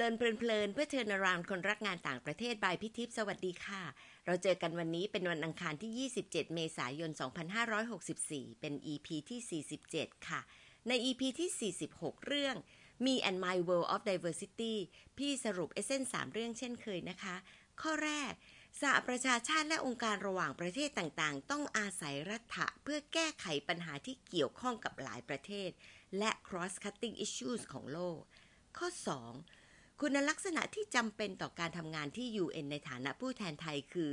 เลินเพลินเพื่อเทินารามคนรักงานต่างประเทศบายพิทิพสวัสดีค่ะ เราเจอกันวันนี้เป็นวันอังคารที่ 27 เมษายน 2564 เป็น EP ที่ 47 ค่ะ ใน EP ที่ 46 เรื่อง Me and My World of Diversity พี่สรุปเอเซน3เรื่องเช่นเคยนะคะ ข้อแรกสหประชาชาติและองค์การระหว่างประเทศต่างๆ ต้องอาศัยรัฐะเพื่อแก้ไขปัญหาที่เกี่ยวข้องกับหลายประเทศ และ cross-cutting issues ของโลก ข้อ 2 คุณลักษณะที่จำเป็นต่อการทำงานที่ UN ในฐานะผู้แทนไทยคือ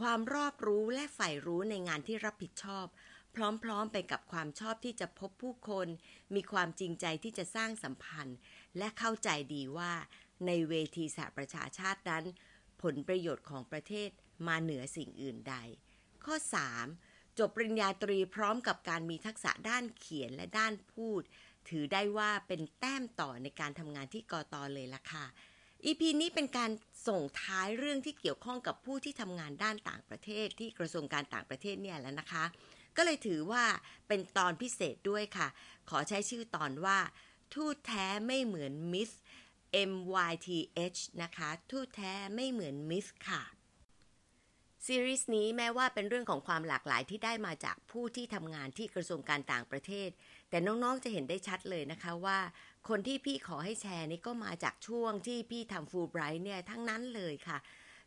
ความรอบรู้และใฝ่รู้ในงานที่รับผิดชอบ พร้อมๆไปกับความชอบที่จะพบผู้คน มีความจริงใจที่จะสร้างสัมพันธ์ และเข้าใจดีว่า ในเวทีสหประชาชาตินั้น ผลประโยชน์ของประเทศมาเหนือสิ่งอื่นใด ข้อ 3. จบปริญญาตรีพร้อมกับการมีทักษะด้านเขียนและด้านพูด ถือได้ว่าเป็นแต้มต่อในการทำงานที่กอตอเลยล่ะค่ะ EP นี้เป็นการส่งท้ายเรื่องที่เกี่ยวข้องกับผู้ที่ทำงานด้านต่างประเทศที่กระทรวงการต่างประเทศเนี่ยแล้วนะคะ ก็เลยถือว่าเป็นตอนพิเศษด้วยค่ะ ขอใช้ชื่อตอนว่า ทูตแท้ไม่เหมือนมิส MYTH นะคะ ทูตแท้ไม่เหมือนมิสค่ะซีรีส์นี้แม้ว่าเป็นเรื่องของความหลากหลายที่ได้มาจากผู้ที่ทำงานที่กระทรวงการต่างประเทศ แต่น้องๆจะเห็นได้ชัดเลยนะคะว่า คนที่พี่ขอให้แชร์นี่ก็มาจากช่วงที่พี่ทำฟูลไบรท์เนี่ยทั้งนั้นเลยค่ะ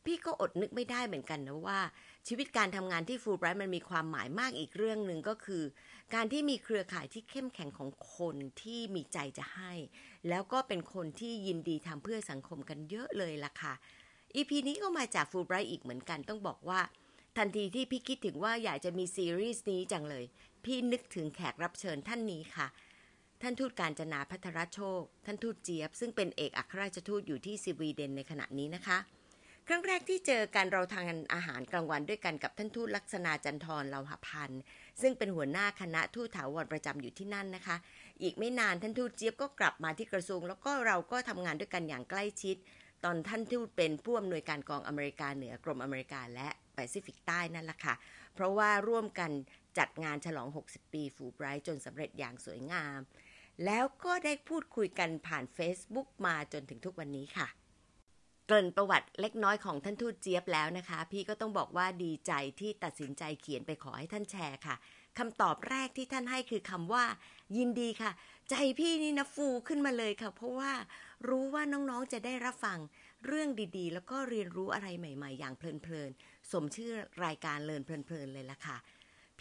พี่ก็อดนึกไม่ได้เหมือนกันนะว่า ชีวิตการทำงานที่ฟูลไบรท์มันมีความหมายมากอีกเรื่องหนึ่งก็คือ การที่มีเครือข่ายที่เข้มแข็งของคนที่มีใจจะให้ แล้วก็เป็นคนที่ยินดีทำเพื่อสังคมกันเยอะเลยล่ะค่ะ EP นี้ก็มาจากฟูลไบรท์อีกเหมือนกันต้องบอกว่าทันทีที่พี่คิดถึงว่าอยากจะมีซีรีส์นี้จังเลย พี่นึกถึงแขกรับเชิญท่านนี้ค่ะ ท่านทูตการจนาพัทรโชค ท่านทูตเจี๊ยบ ซึ่งเป็นเอกอัครราชทูตอยู่ที่สวีเดนในขณะนี้นะคะ ครั้งแรกที่เจอกันเราทานอาหารกลางวันด้วยกันกับท่านทูตลักษณะจันทร์เลาหพันธ์ซึ่งเป็นหัวหน้าคณะทูตถาวรประจำอยู่ที่นั่นนะคะ อีกไม่นานท่านทูตเจี๊ยบก็กลับมาที่กระทรวง แล้วก็เราก็ทำงานด้วยกันอย่างใกล้ชิด ตอนท่านทูตเป็นผู้อำนวยการกองอเมริกาเหนือกรมอเมริกาและแปซิฟิกใต้นั่นแหละค่ะ เพราะว่าร่วมกัน จัดงานฉลอง 60 ปีฟูไบรท์จนสำเร็จอย่างสวยงาม แล้วก็ได้พูดคุยกันผ่าน Facebook มาจนถึงทุกวันนี้ค่ะ เกริ่นประวัติเล็กน้อยของท่านทูตเจี๊ยบแล้วนะคะ พี่ก็ต้องบอกว่าดีใจที่ตัดสินใจเขียนไปขอให้ท่านแชร์ค่ะคำตอบแรกที่ท่านให้คือคำว่า ยินดีค่ะ ใจพี่นี่นะฟูขึ้นมาเลยค่ะ เพราะว่ารู้ว่าน้องๆจะได้รับฟังเรื่องดีๆ แล้วก็เรียนรู้อะไรใหม่ ๆ อย่างเพลินๆ สมชื่อรายการเลินเพลินๆเลยล่ะค่ะ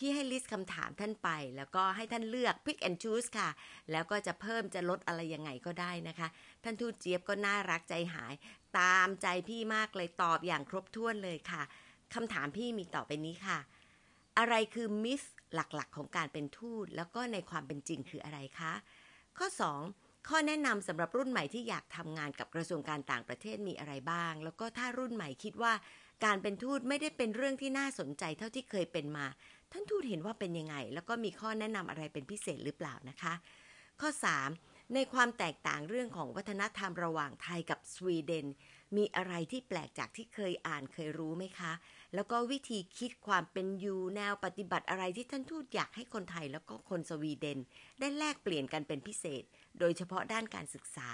พี่ให้ลิสต์คำถามท่านไป แล้วก็ให้ท่านเลือก pick and choose ค่ะ แล้วก็จะเพิ่มจะลดอะไรยังไงก็ได้นะคะ ท่านทูตเจี๊ยบก็น่ารักใจหาย ตามใจพี่มากเลยตอบอย่างครบถ้วนเลยค่ะคำถามพี่มีต่อไปนี้ค่ะ อะไรคือมิสหลักๆ ของการเป็นทูต แล้วก็ในความเป็นจริงคืออะไรคะ ข้อ 2 ข้อแนะนำสำหรับรุ่นใหม่ที่อยากทำงานกับกระทรวงการต่างประเทศมีอะไรบ้าง แล้วก็ถ้ารุ่นใหม่คิดว่าการเป็นทูตไม่ได้เป็นเรื่องที่น่าสนใจเท่าที่เคยเป็นมา ท่านทูตเห็นว่าเป็นยังไง แล้วก็มีข้อแนะนำอะไรเป็นพิเศษหรือเปล่านะคะ ข้อ 3 ในความแตกต่างเรื่องของวัฒนธรรมระหว่างไทยกับสวีเดน มีอะไรที่แปลกจากที่เคยอ่านเคยรู้ไหมคะ แล้วก็วิธีคิดความเป็นอยู่แนวปฏิบัติอะไรที่ท่านทูตอยากให้คนไทยแล้วก็คนสวีเดน ได้แลกเปลี่ยนกันเป็นพิเศษ โดยเฉพาะด้านการศึกษา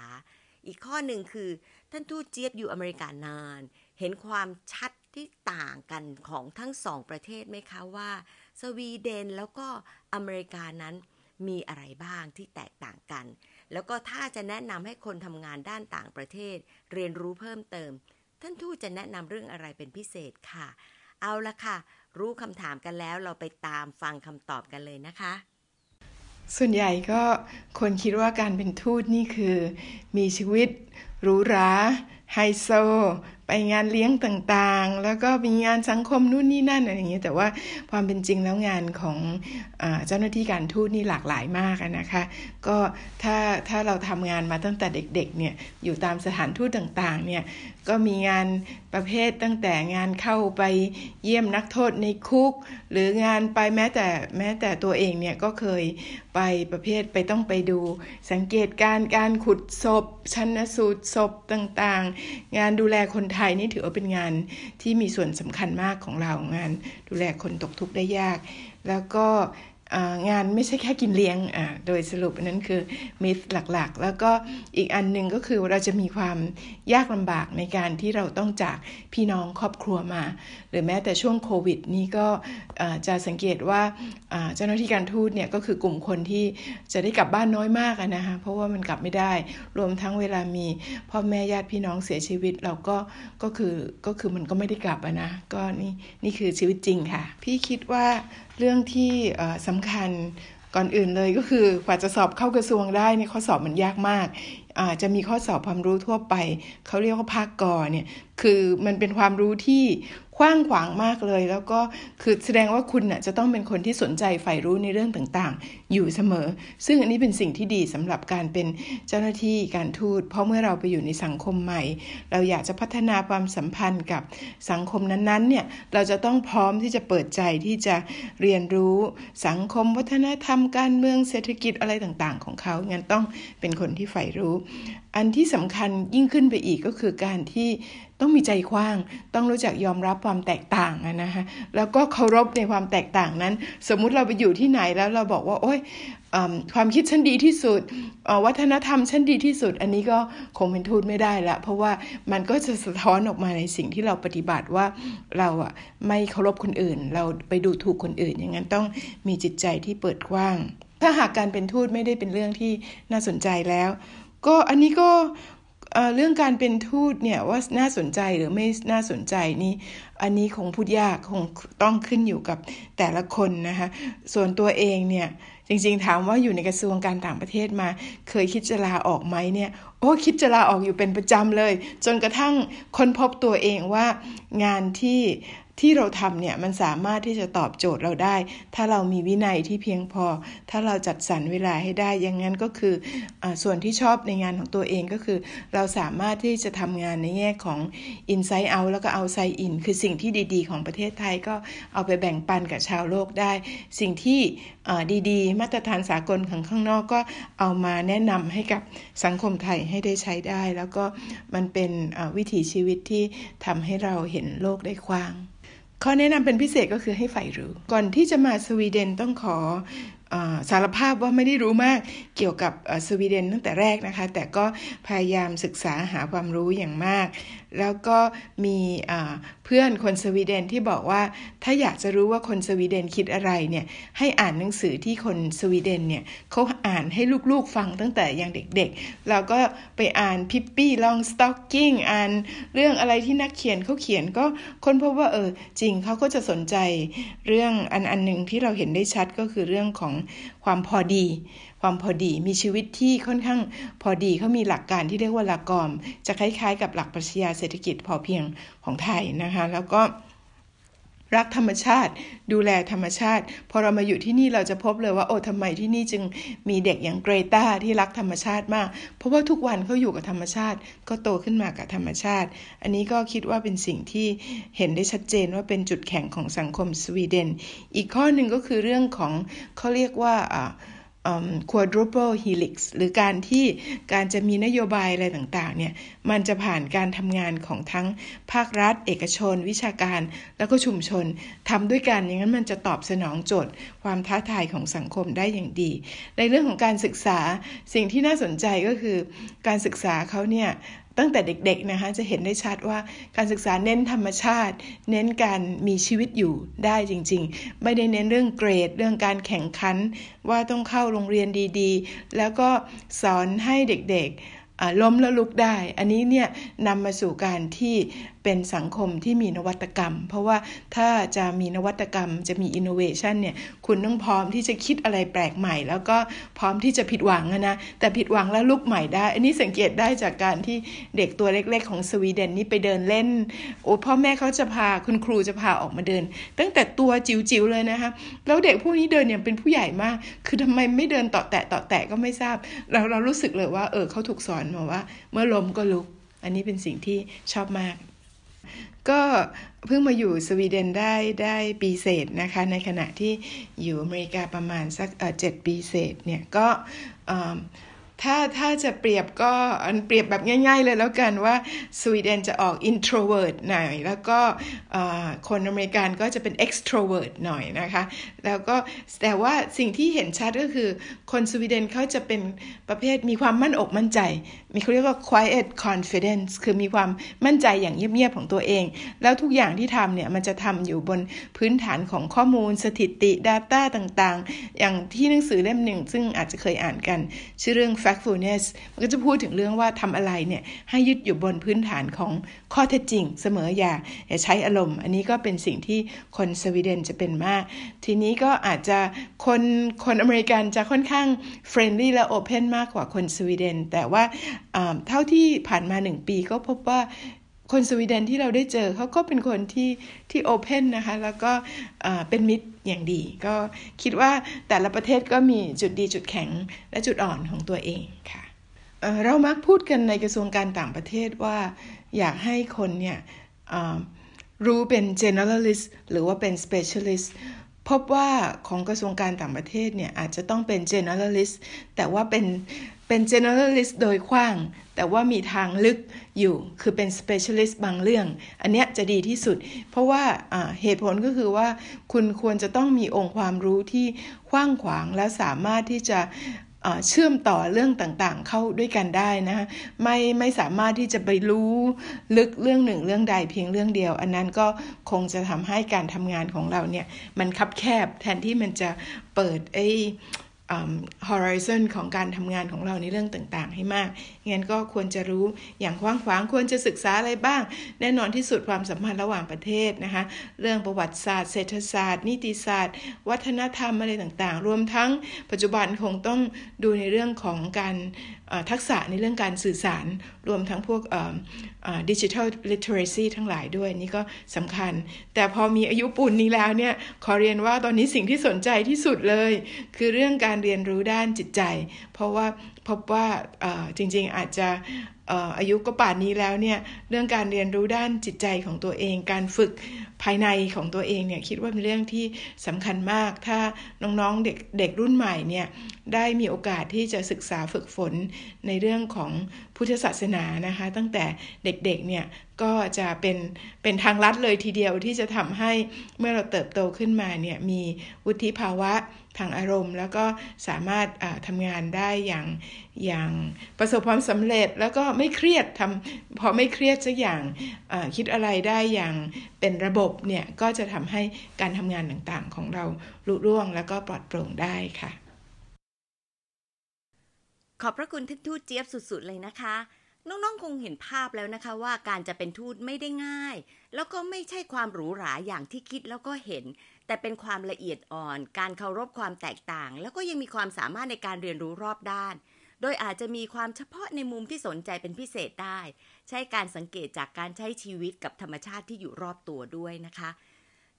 อีกข้อหนึ่งคือ ท่านทูตเจี๊ยบอยู่อเมริกานาน เห็นความชัด ที่ต่างกันของทั้งสองประเทศไหมคะว่า สวีเดนแล้วก็อเมริกานั้นมีอะไรบ้างที่แตกต่างกัน แล้วก็ถ้าจะแนะนำให้คนทำงานด้านต่างประเทศ เรียนรู้เพิ่มเติม ท่านทูตจะแนะนำเรื่องอะไรเป็นพิเศษค่ะ เอาละค่ะ รู้คำถามกันแล้วเราไปตามฟังคำตอบกันเลยนะคะ ส่วนใหญ่ก็คนคิดว่าการเป็นทูตนี่คือ มีชีวิตหรูหราไฮโซ ไปงานเลี้ยงต่างๆ แล้วก็มีงานสังคมนู่นนี่นั่นอะไรอย่างเงี้ยแต่ว่าความเป็นจริงแล้วงานของเจ้าหน้าที่การทูตนี่หลากหลายมากนะคะ ก็ถ้าถ้าเราทำงานมาตั้งแต่เด็กๆเนี่ยอยู่ตามสถานทูตต่างๆเนี่ยก็มีงานประเภทตั้งแต่งานเข้าไปเยี่ยมนักโทษในคุก หรืองานไปแม้แต่แม้แต่ตัวเองเนี่ยก็เคยไปประเภทไปต้องไปดู สังเกตการการขุดศพชันสูตรศพต่างๆ งานดูแลคนไททยนี่ถือว่าเป็นงานที่มีส่วนสำคัญมากของเรางานดูแลคนตกทุกข์ได้ยาก แล้วก็ งานไม่ใช่แค่กินเลี้ยงโดยสรุปนั้นคือมิสหลักๆ แล้วก็อีกอันหนึ่งก็คือเราจะมีความยากลำบากในการที่เราต้องจากพี่น้องครอบครัวมา หรือแม้แต่ช่วงโควิดนี้ก็จะสังเกตว่าเจ้าหน้าที่การทูตเนี่ยก็คือกลุ่มคนที่จะได้กลับบ้านน้อยมากนะคะเพราะว่ามันกลับไม่ได้ รวมทั้งเวลามีพ่อแม่ญาติพี่น้องเสียชีวิตเราก็ก็คือก็คือมันก็ไม่ได้กลับนะก็นี่นี่คือชีวิตจริงค่ะ พี่คิดว่า เรื่องที่สำคัญก่อนอื่นเลยก็คือกว่าจะสอบเข้ากระทรวงได้เนี่ยข้อสอบมันยากมากอาจจะมีข้อสอบความรู้ทั่วไป เขาเรียกว่าภาคกอเนี่ยคือมันเป็นความรู้ที่ กว้างขวางมากเลย แล้วก็คือแสดงว่าคุณน่ะจะต้องเป็นคนที่สนใจใฝ่รู้ในเรื่องต่างๆ อยู่เสมอ ซึ่งอันนี้เป็นสิ่งที่ดีสำหรับการเป็นเจ้าหน้าที่การทูต เพราะเมื่อเราไปอยู่ในสังคมใหม่ เราอยากจะพัฒนาความสัมพันธ์กับสังคมนั้นๆเนี่ยเราจะต้องพร้อมที่จะเปิดใจที่จะเรียนรู้สังคมวัฒนธรรมการเมืองเศรษฐกิจอะไรต่างๆ ของเขางั้นต้องเป็นคนที่ใฝ่รู้ อันที่สำคัญยิ่งขึ้นไปอีกก็คือการที่ ต้องมีใจกว้าง ต้องรู้จักยอมรับความแตกต่างนะคะแล้วก็เคารพในความแตกต่างนั้น สมมุติเราไปอยู่ที่ไหนแล้วเราบอกว่าโอ้ยความคิดฉันดีที่สุด วัฒนธรรมฉันดีที่สุด อันนี้ก็คงเป็นทูตไม่ได้ละ เพราะว่ามันก็จะสะท้อนออกมาในสิ่งที่เราปฏิบัติว่าเราอะไม่เคารพคนอื่น เราไปดูถูกคนอื่น อย่างนั้นต้องมีจิตใจที่เปิดกว้าง ถ้าหากการเป็นทูตไม่ได้เป็นเรื่องที่น่าสนใจแล้ว ก็อันนี้ก็ เรื่องการเป็นทูตเนี่ยว่าน่าสนใจหรือไม่น่าสนใจนี่อันนี้คงพูดยากคงต้องขึ้นอยู่กับแต่ละคนนะคะส่วนตัวเองเนี่ยจริงๆถามว่าอยู่ในกระทรวงการต่างประเทศมา เคยคิดจะลาออกไหมเนี่ยโอ้คิดจะลาออกอยู่เป็นประจำเลย จนกระทั่งค้นพบตัวเองว่างานที่ ที่เราทำเนี่ยมันสามารถที่จะตอบโจทย์เราได้ ถ้าเรามีวินัยที่เพียงพอ ถ้าเราจัดสรรเวลาให้ได้อย่างนั้นก็คืออส่วนที่ชอบในงานของตัวเองก็คือ เราสามารถที่จะทำงานในแง่ของ inside out แล้วก็ outside in คือสิ่งที่ดีๆ ของประเทศไทยก็เอาไปแบ่งปันกับชาวโลกได้ สิ่งที่ดีๆ มาตรฐานสากลของข้างนอกก็เอามาแนะนำให้กับสังคมไทยให้ได้ใช้ได้ แล้วก็มันเป็นวิถีชีวิตที่ทำให้เราเห็นโลกได้กว้าง ข้อแนะนำเป็นพิเศษก็คือให้ใฝ่รู้ ก่อนที่จะมาสวีเดนต้องขอสารภาพว่าไม่ได้รู้มากเกี่ยวกับสวีเดนตั้งแต่แรกนะคะ แต่ก็พยายามศึกษาหาความรู้อย่างมากแล้วก็มีเพื่อนคนสวีเดนที่บอกว่าถ้าอยากจะรู้ว่าคนสวีเดนคิดอะไรเนี่ยให้อ่านหนังสือที่คนสวีเดนเนี่ยเขาอ่านให้ลูกๆฟังตั้งแต่ยังเด็กๆ แล้วก็ไปอ่านพิปปี้ลองสต็อกกิ้งอ่านเรื่องอะไรที่นักเขียนเขาเขียนก็ค้นพบว่าเออจริงเขาก็จะสนใจเรื่องอันอันหนึ่งที่เราเห็นได้ชัดก็คือเรื่องของความพอดีความพอดีมีชีวิตที่ค่อนข้างพอดีเขามีหลักการที่เรียกว่าหลักกอม จะคล้ายๆ กับหลักปรัชญาเศรษฐกิจพอเพียงของไทยนะคะ แล้วก็รักธรรมชาติ ดูแลธรรมชาติ พอเรามาอยู่ที่นี่เราจะพบเลยว่าโอ้ทำไมที่นี่จึงมีเด็กอย่างเกรตาที่รักธรรมชาติมาก เพราะว่าทุกวันเขาอยู่กับธรรมชาติ ก็โตขึ้นมากับธรรมชาติ อันนี้ก็คิดว่าเป็นสิ่งที่เห็นได้ชัดเจนว่าเป็นจุดแข็งของสังคมสวีเดน อีกข้อหนึ่งก็คือเรื่องของเขาเรียกว่าอ่า quadruple helix หรือการที่การจะมีนโยบายอะไรต่างๆเนี่ยมันจะผ่านการทำงานของทั้งภาครัฐ เอกชน วิชาการ แล้วก็ชุมชนทำด้วยกันอย่างนั้นมันจะตอบสนองโจทย์ ความท้าทายของสังคมได้อย่างดี ในเรื่องของการศึกษาสิ่งที่น่าสนใจก็คือ การศึกษาเขาเนี่ย ตั้งแต่เด็กๆนะคะจะเห็นได้ชัดว่าการศึกษาเน้นธรรมชาติ เน้นการมีชีวิตอยู่ได้จริง ๆ ไม่ได้เน้นเรื่องเกรด เรื่องการแข่งขัน ว่าต้องเข้าโรงเรียนดีๆ แล้วก็สอนให้เด็กๆล้มแล้วลุกได้ อันนี้เนี่ยนำมาสู่การที่ เป็นสังคมที่มีนวัตกรรม เพราะว่าถ้าจะมีนวัตกรรมจะมีอินโนเวชันเนี่ยคุณต้องพร้อมที่จะคิดอะไรแปลกใหม่ แล้วก็พร้อมที่จะผิดหวังนะแต่ผิดหวังแล้วลุกใหม่ได้ อันนี้สังเกตได้จากการที่เด็กตัวเล็กๆ ของสวีเดนนี่ไปเดินเล่นโอ้พ่อแม่เขาจะพาคุณครูจะพาออกมาเดิน ตั้งแต่ตัวจิ๋วๆเลยนะคะแล้วเด็กพวกนี้เดินอย่างเป็นผู้ใหญ่มาก คือทำไมไม่เดินต่อแตะต่อแตะก็ไม่ทราบ เราเรารู้สึกเลยว่าเออเขาถูกสอนมาว่า เมื่อล้มก็ลุก อันนี้เป็นสิ่งที่ชอบมาก ก็เพิ่งมาอยู่สวีเดนได้ได้ปีเศษนะคะ ในขณะที่อยู่อเมริกาประมาณสักเจ็ดปีเศษเนี่ยก็ถ้าถ้าจะเปรียบก็เปรียบแบบง่าย ๆ เลยแล้วกันว่าสวีเดนจะออก introvert หน่อย แล้วก็คนอเมริกันก็จะเป็น extrovert หน่อยนะคะ แล้วก็แต่ว่าสิ่งที่เห็นชัดก็คือคนสวีเดนเขาจะเป็นประเภทมีความมั่นอกมั่นใจ มีเขาเรียกว่า quiet confidence คือมีความมั่นใจอย่างเงียบๆของตัวเอง แล้วทุกอย่างที่ทำเนี่ยมันจะทำอยู่บนพื้นฐานของข้อมูลสถิติ Data ต่างๆ อย่างที่หนังสือเล่มหนึ่ง ซึ่งอาจจะเคยอ่านกัน ชื่อเรื่อง factfulness มันก็จะพูดถึงเรื่องว่าทำอะไรเนี่ยให้ยึดอยู่บนพื้นฐานของข้อเท็จจริง เสมออย่าอย่าใช้อารมณ์ อันนี้ก็เป็นสิ่งที่คนสวีเดนจะเป็นมาก ทีนี้ก็อาจจะคนคนอเมริกันจะค่อนข้าง friendly และ open มากกว่าคนสวีเดน แต่ว่า เท่าที่ผ่านมาหนึ่งปีก็พบว่าคนสวีเดนที่เราได้เจอเขาก็เป็นคนที่ที่ open นะคะ แล้วก็เป็นมิตรอย่างดี ก็คิดว่าแต่ละประเทศก็มีจุดดีจุดแข็งและจุดอ่อนของตัวเองค่ะเรามักพูดกันในกระทรวงการต่างประเทศว่าอยากให้คนเนี่ยรู้เป็น generalist หรือว่าเป็น specialist พบว่าของกระทรวงการต่างประเทศเนี่ยอาจจะต้องเป็น generalist แต่ว่าเป็นเป็น generalist โดยกว้าง แต่ว่ามีทางลึกอยู่คือเป็น specialist บางเรื่อง อันนี้จะดีที่สุด เพราะว่าเหตุผลก็คือว่าคุณควรจะต้องมีองค์ความรู้ที่กว้างขวางและสามารถที่จะ เชื่อมต่อเรื่องต่างๆ เข้าด้วยกันได้นะไม่ไม่สามารถที่จะไปรู้ลึกเรื่องหนึ่งเรื่องใดเพียงเรื่องเดียว อันนั้นก็คงจะทำให้การทำงานของเราเนี่ย มันคับแคบแทนที่มันจะเปิดไอ horizon ของการทำงานของเราในเรื่องต่างๆ ให้มากงั้นก็ควรจะรู้อย่างกว้างขวางควรจะศึกษาอะไรบ้าง แน่นอนที่สุดความสัมพันธ์ระหว่างประเทศนะคะ เรื่องประวัติศาสตร์ เศรษฐศาสตร์ นิติศาสตร์ วัฒนธรรมอะไรต่างๆ รวมทั้งปัจจุบันคงต้องดูในเรื่องของการทักษะในเรื่องการสื่อสาร รวมทั้งพวกดิจิทัลลิเทเรซีทั้งหลายด้วยนี่ก็สำคัญ แต่พอมีอายุปูนนี้แล้วเนี่ยขอเรียนว่าตอนนี้สิ่งที่สนใจที่สุดเลย คือเรื่องการเรียนรู้ด้านจิตใจ เพราะว่าพบว่าจริงๆอาจจะอายุก็ป่านนี้แล้วเนี่ยเรื่องการเรียนรู้ด้านจิตใจของตัวเอง การฝึกภายในของตัวเองเนี่ยคิดว่าเป็นเรื่องที่สำคัญมาก ถ้าน้องๆเด็กเด็กรุ่นใหม่เนี่ยได้มีโอกาสที่จะศึกษาฝึกฝนในเรื่องของพุทธศาสนานะคะ ตั้งแต่เด็กๆเนี่ย ก็จะเป็นเป็นทางลัดเลยทีเดียวที่จะทำให้เมื่อเราเติบโตขึ้นมาเนี่ยมีวุฒิภาวะทางอารมณ์ แล้วก็สามารถทำงานได้อย่างอย่างประสบความสำเร็จแล้วก็ไม่เครียดทำพอไม่เครียดสักอย่างคิดอะไรได้อย่างเป็นระบบเนี่ยก็จะทำให้การทำงานต่างๆ ของเราลุล่วง แล้วก็ปลอดโปร่งได้ค่ะ ขอบพระคุณท่านทูตเจี๊ยบสุดๆเลยนะคะ น้องๆ คงเห็นภาพแล้วนะคะว่าการจะเป็นทูตไม่ได้ง่าย แล้วก็ไม่ใช่ความหรูหราอย่างที่คิดแล้วก็เห็น แต่เป็นความละเอียดอ่อน การเคารพความแตกต่าง แล้วก็ยังมีความสามารถในการเรียนรู้รอบด้าน โดยอาจจะมีความเฉพาะในมุมที่สนใจเป็นพิเศษได้ ใช้การสังเกตจากการใช้ชีวิตกับธรรมชาติที่อยู่รอบตัวด้วยนะคะ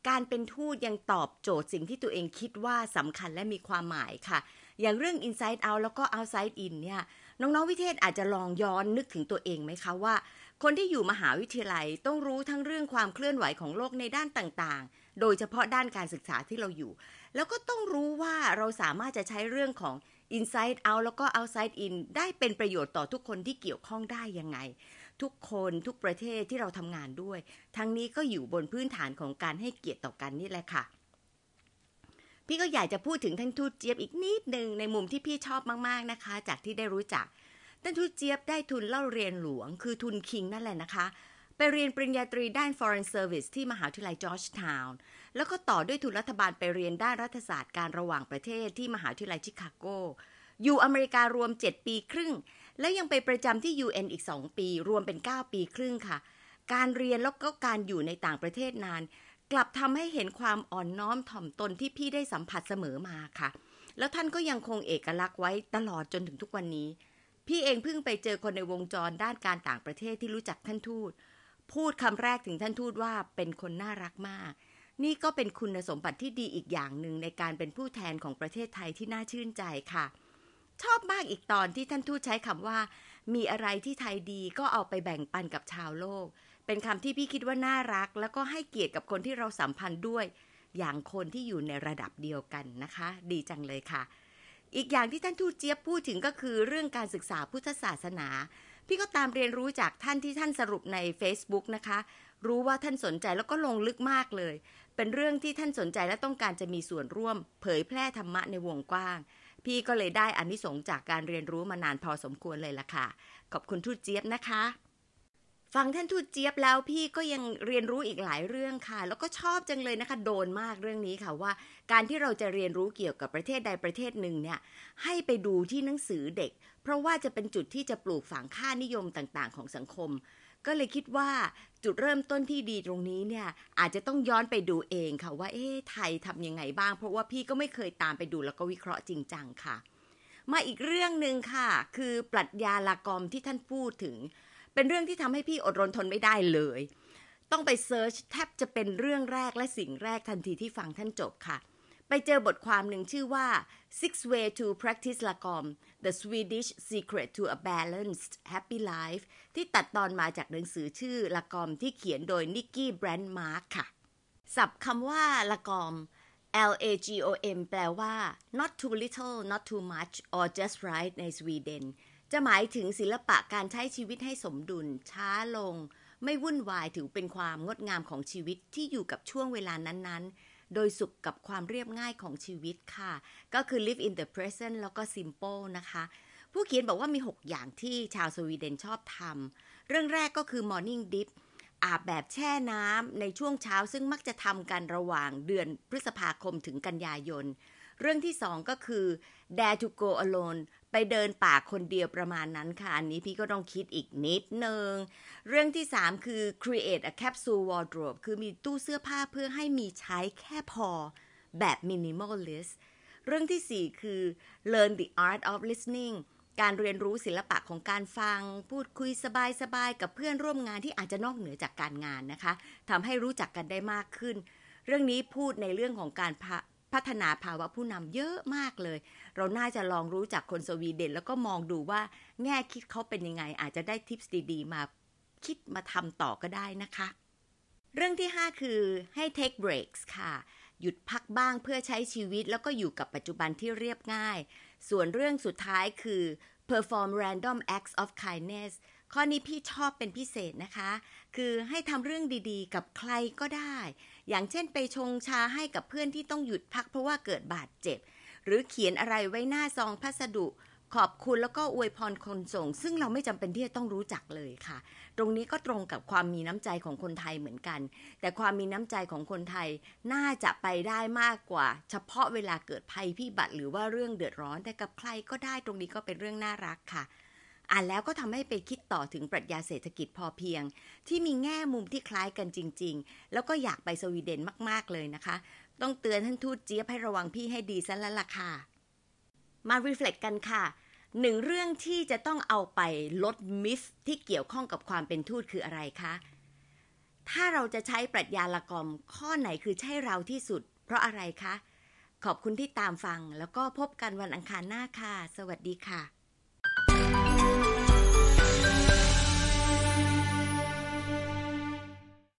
การเป็นทูตยังตอบโจทย์สิ่งที่ตัวเองคิดว่าสำคัญและมีความหมายค่ะ อย่างเรื่อง inside out แล้วก็ outside in เนี่ย น้องๆวิเทศอาจจะลองย้อนนึกถึงตัวเองไหมคะว่า คนที่อยู่มหาวิทยาลัยต้องรู้ทั้งเรื่องความเคลื่อนไหวของโลกในด้านต่างๆ โดยเฉพาะด้านการศึกษาที่เราอยู่ แล้วก็ต้องรู้ว่าเราสามารถจะใช้เรื่องของ inside out แล้วก็ outside in ได้เป็นประโยชน์ต่อทุกคนที่เกี่ยวข้องได้ยังไง ทุกคนทุกประเทศที่เราทำงานด้วย ทั้งนี้ก็อยู่บนพื้นฐานของการให้เกียรติต่อกันนี่แหละค่ะ พี่ก็อยากจะพูดถึงท่านทูตเจี๊ยบอีกนิดหนึ่งในมุมที่พี่ชอบมากๆนะคะ จากที่ได้รู้จักท่านทูตเจี๊ยบได้ทุนเล่าเรียนหลวง คือทุนคิงนั่นแหละนะคะ ไปเรียนปริญญาตรีด้าน Foreign Service ที่มหาวิทยาลัยจอร์จทาวน์แล้วก็ต่อด้วยทุนรัฐบาลไปเรียนด้านรัฐศาสตร์การระหว่างประเทศที่มหาวิทยาลัยชิคาโก อยู่อเมริการวม 7 ปีครึ่ง แล้วยังไปประจำที่ UN อีก 2 ปี รวมเป็น 9 ปีครึ่งค่ะ การเรียนแล้วก็การอยู่ในต่างประเทศนาน กลับทำให้เห็นความอ่อนน้อมถ่อมตนที่พี่ได้สัมผัสเสมอมาค่ะ แล้วท่านก็ยังคงเอกลักษณ์ไว้ตลอดจนถึงทุกวันนี้ พี่เองเพิ่งไปเจอคนในวงจรด้านการต่างประเทศที่รู้จักท่านทูต พูดคำแรกถึงท่านทูตว่าเป็นคนน่ารักมาก นี่ก็เป็นคุณสมบัติที่ดีอีกอย่างหนึ่งในการเป็นผู้แทนของประเทศไทยที่น่าชื่นใจค่ะ ชอบมากอีกตอนที่ท่านทูตใช้คำว่า มีอะไรที่ไทยดีก็เอาไปแบ่งปันกับชาวโลก เป็นคำที่พี่คิดว่าน่ารัก แล้วก็ให้เกียรติกับคนที่เราสัมพันธ์ด้วย อย่างคนที่อยู่ในระดับเดียวกันนะคะ ดีจังเลยค่ะ อีกอย่างที่ท่านทูตเจี๊ยบพูดถึงก็คือเรื่องการศึกษาพุทธศาสนา พี่ก็ตามเรียนรู้จากท่านที่ท่านสรุปใน Facebook นะคะ รู้ว่าท่านสนใจแล้วก็ลงลึกมากเลย เป็นเรื่องที่ท่านสนใจและต้องการจะมีส่วนร่วม เผยแพร่ธรรมะในวงกว้างพี่ก็เลยได้อานิสงส์จากการเรียนรู้มานานพอสมควรเลยล่ะค่ะ ขอบคุณทูตเจี๊ยบนะคะ ฟังท่านทูตเจี๊ยบแล้วพี่ก็ยังเรียนรู้อีกหลายเรื่องค่ะ แล้วก็ชอบจังเลยนะคะ โดนมากเรื่องนี้ค่ะว่า การที่เราจะเรียนรู้เกี่ยวกับประเทศใดประเทศหนึ่งเนี่ย ให้ไปดูที่หนังสือเด็ก เพราะว่าจะเป็นจุดที่จะปลูกฝังค่านิยมต่างๆ ของสังคม ก็เลยคิดว่าจุดเริ่มต้นที่ดีตรงนี้เนี่ย อาจจะต้องย้อนไปดูเองค่ะว่าเอ๊ะไทยทำยังไงบ้าง เพราะว่าพี่ก็ไม่เคยตามไปดูแล้วก็วิเคราะห์จริงจังค่ะ มาอีกเรื่องหนึ่งค่ะ คือปรัชญาลากอมที่ท่านพูดถึง เป็นเรื่องที่ทำให้พี่อดรนทนไม่ได้เลย ต้องไปเซิร์ชแทบจะเป็นเรื่องแรกและสิ่งแรกทันทีที่ฟังท่านจบค่ะ ไปเจอบทความหนึ่งชื่อว่า Six Way to Practice Lagom The Swedish Secret to a Balanced Happy Life ที่ตัดตอนมาจากหนังสือชื่อละกอมที่เขียนโดยนิกกี้แบรนด์มาร์คค่ะศัพท์คำว่าละกอม L A G O M แปลว่า not too little not too much or just right ในสวีเดน จะหมายถึงศิลปะการใช้ชีวิตให้สมดุล ช้าลง ไม่วุ่นวายถือเป็นความงดงามของชีวิตที่อยู่กับช่วงเวลานั้นๆ โดยสุขกับความเรียบง่ายของชีวิตค่ะ ก็คือ live in the present แล้วก็ simple นะคะ ผู้เขียนบอกว่ามี 6 อย่างที่ชาวสวีเดนชอบทำเรื่องแรกก็คือ morning dip อาบแบบแช่น้ำในช่วงเช้าซึ่งมักจะทำกันระหว่างเดือนพฤษภาคมถึงกันยายน เรื่องที่สองก็คือ dare to go alone ไปเดินป่าคนเดียวประมาณนั้นค่ะ อันนี้พี่ก็ต้องคิดอีกนิดนึง เรื่องที่สามคือ create a capsule wardrobe คือมีตู้เสื้อผ้าเพื่อให้มีใช้แค่พอแบบ minimalist เรื่องที่สี่คือ learn the art of listening การเรียนรู้ศิลปะของการฟัง พูดคุยสบายๆ กับเพื่อนร่วมงานที่อาจจะนอกเหนือจากการงานนะคะทำให้รู้จักกันได้มากขึ้น เรื่องนี้พูดในเรื่องของการพพัฒนาภาวะผู้นำเยอะมากเลย เราน่าจะลองรู้จักคนสวีเดนแล้วก็มองดูว่าแง่คิดเขาเป็นยังไง อาจจะได้ทิปส์ดีๆ มาคิดมาทำต่อก็ได้นะคะ เรื่องที่ 5 คือให้ take breaks ค่ะ หยุดพักบ้างเพื่อใช้ชีวิตแล้วก็อยู่กับปัจจุบันที่เรียบง่าย ส่วนเรื่องสุดท้ายคือ perform random acts of kindness ข้อนี้พี่ชอบเป็นพิเศษนะคะ คือให้ทำเรื่องดีๆ กับใครก็ได้ อย่างเช่นไปชงชาให้กับเพื่อนที่ต้องหยุดพักเพราะว่าเกิดบาดเจ็บ หรือเขียนอะไรไว้หน้าซองพัสดุ ขอบคุณแล้วก็อวยพรคนส่ง ซึ่งเราไม่จำเป็นที่จะต้องรู้จักเลยค่ะ ตรงนี้ก็ตรงกับความมีน้ำใจของคนไทยเหมือนกัน แต่ความมีน้ำใจของคนไทยน่าจะไปได้มากกว่า เฉพาะเวลาเกิดภัยพิบัติหรือว่าเรื่องเดือดร้อน แต่กับใครก็ได้ตรงนี้ก็เป็นเรื่องน่ารักค่ะอ่านแล้วก็ทำให้ไปคิดต่อถึงปรัชญาเศรษฐกิจพอเพียง ที่มีแง่มุมที่คล้ายกันจริง ๆ แล้วก็อยากไปสวีเดนมาก ๆ เลยนะคะ ต้องเตือนท่านทูตเจี๊ยบให้ระวังพี่ให้ดีซะแล้วล่ะค่ะ มารีเฟล็กกันค่ะหนึ่งเรื่องที่จะต้องเอาไปลดมิสที่เกี่ยวข้องกับความเป็นทูตคืออะไรคะ ถ้าเราจะใช้ปรัชญาละกอมข้อไหนคือใช่เราที่สุด เพราะอะไรคะ ขอบคุณที่ตามฟังแล้วก็พบกันวันอังคารหน้าค่ะ สวัสดีค่ะ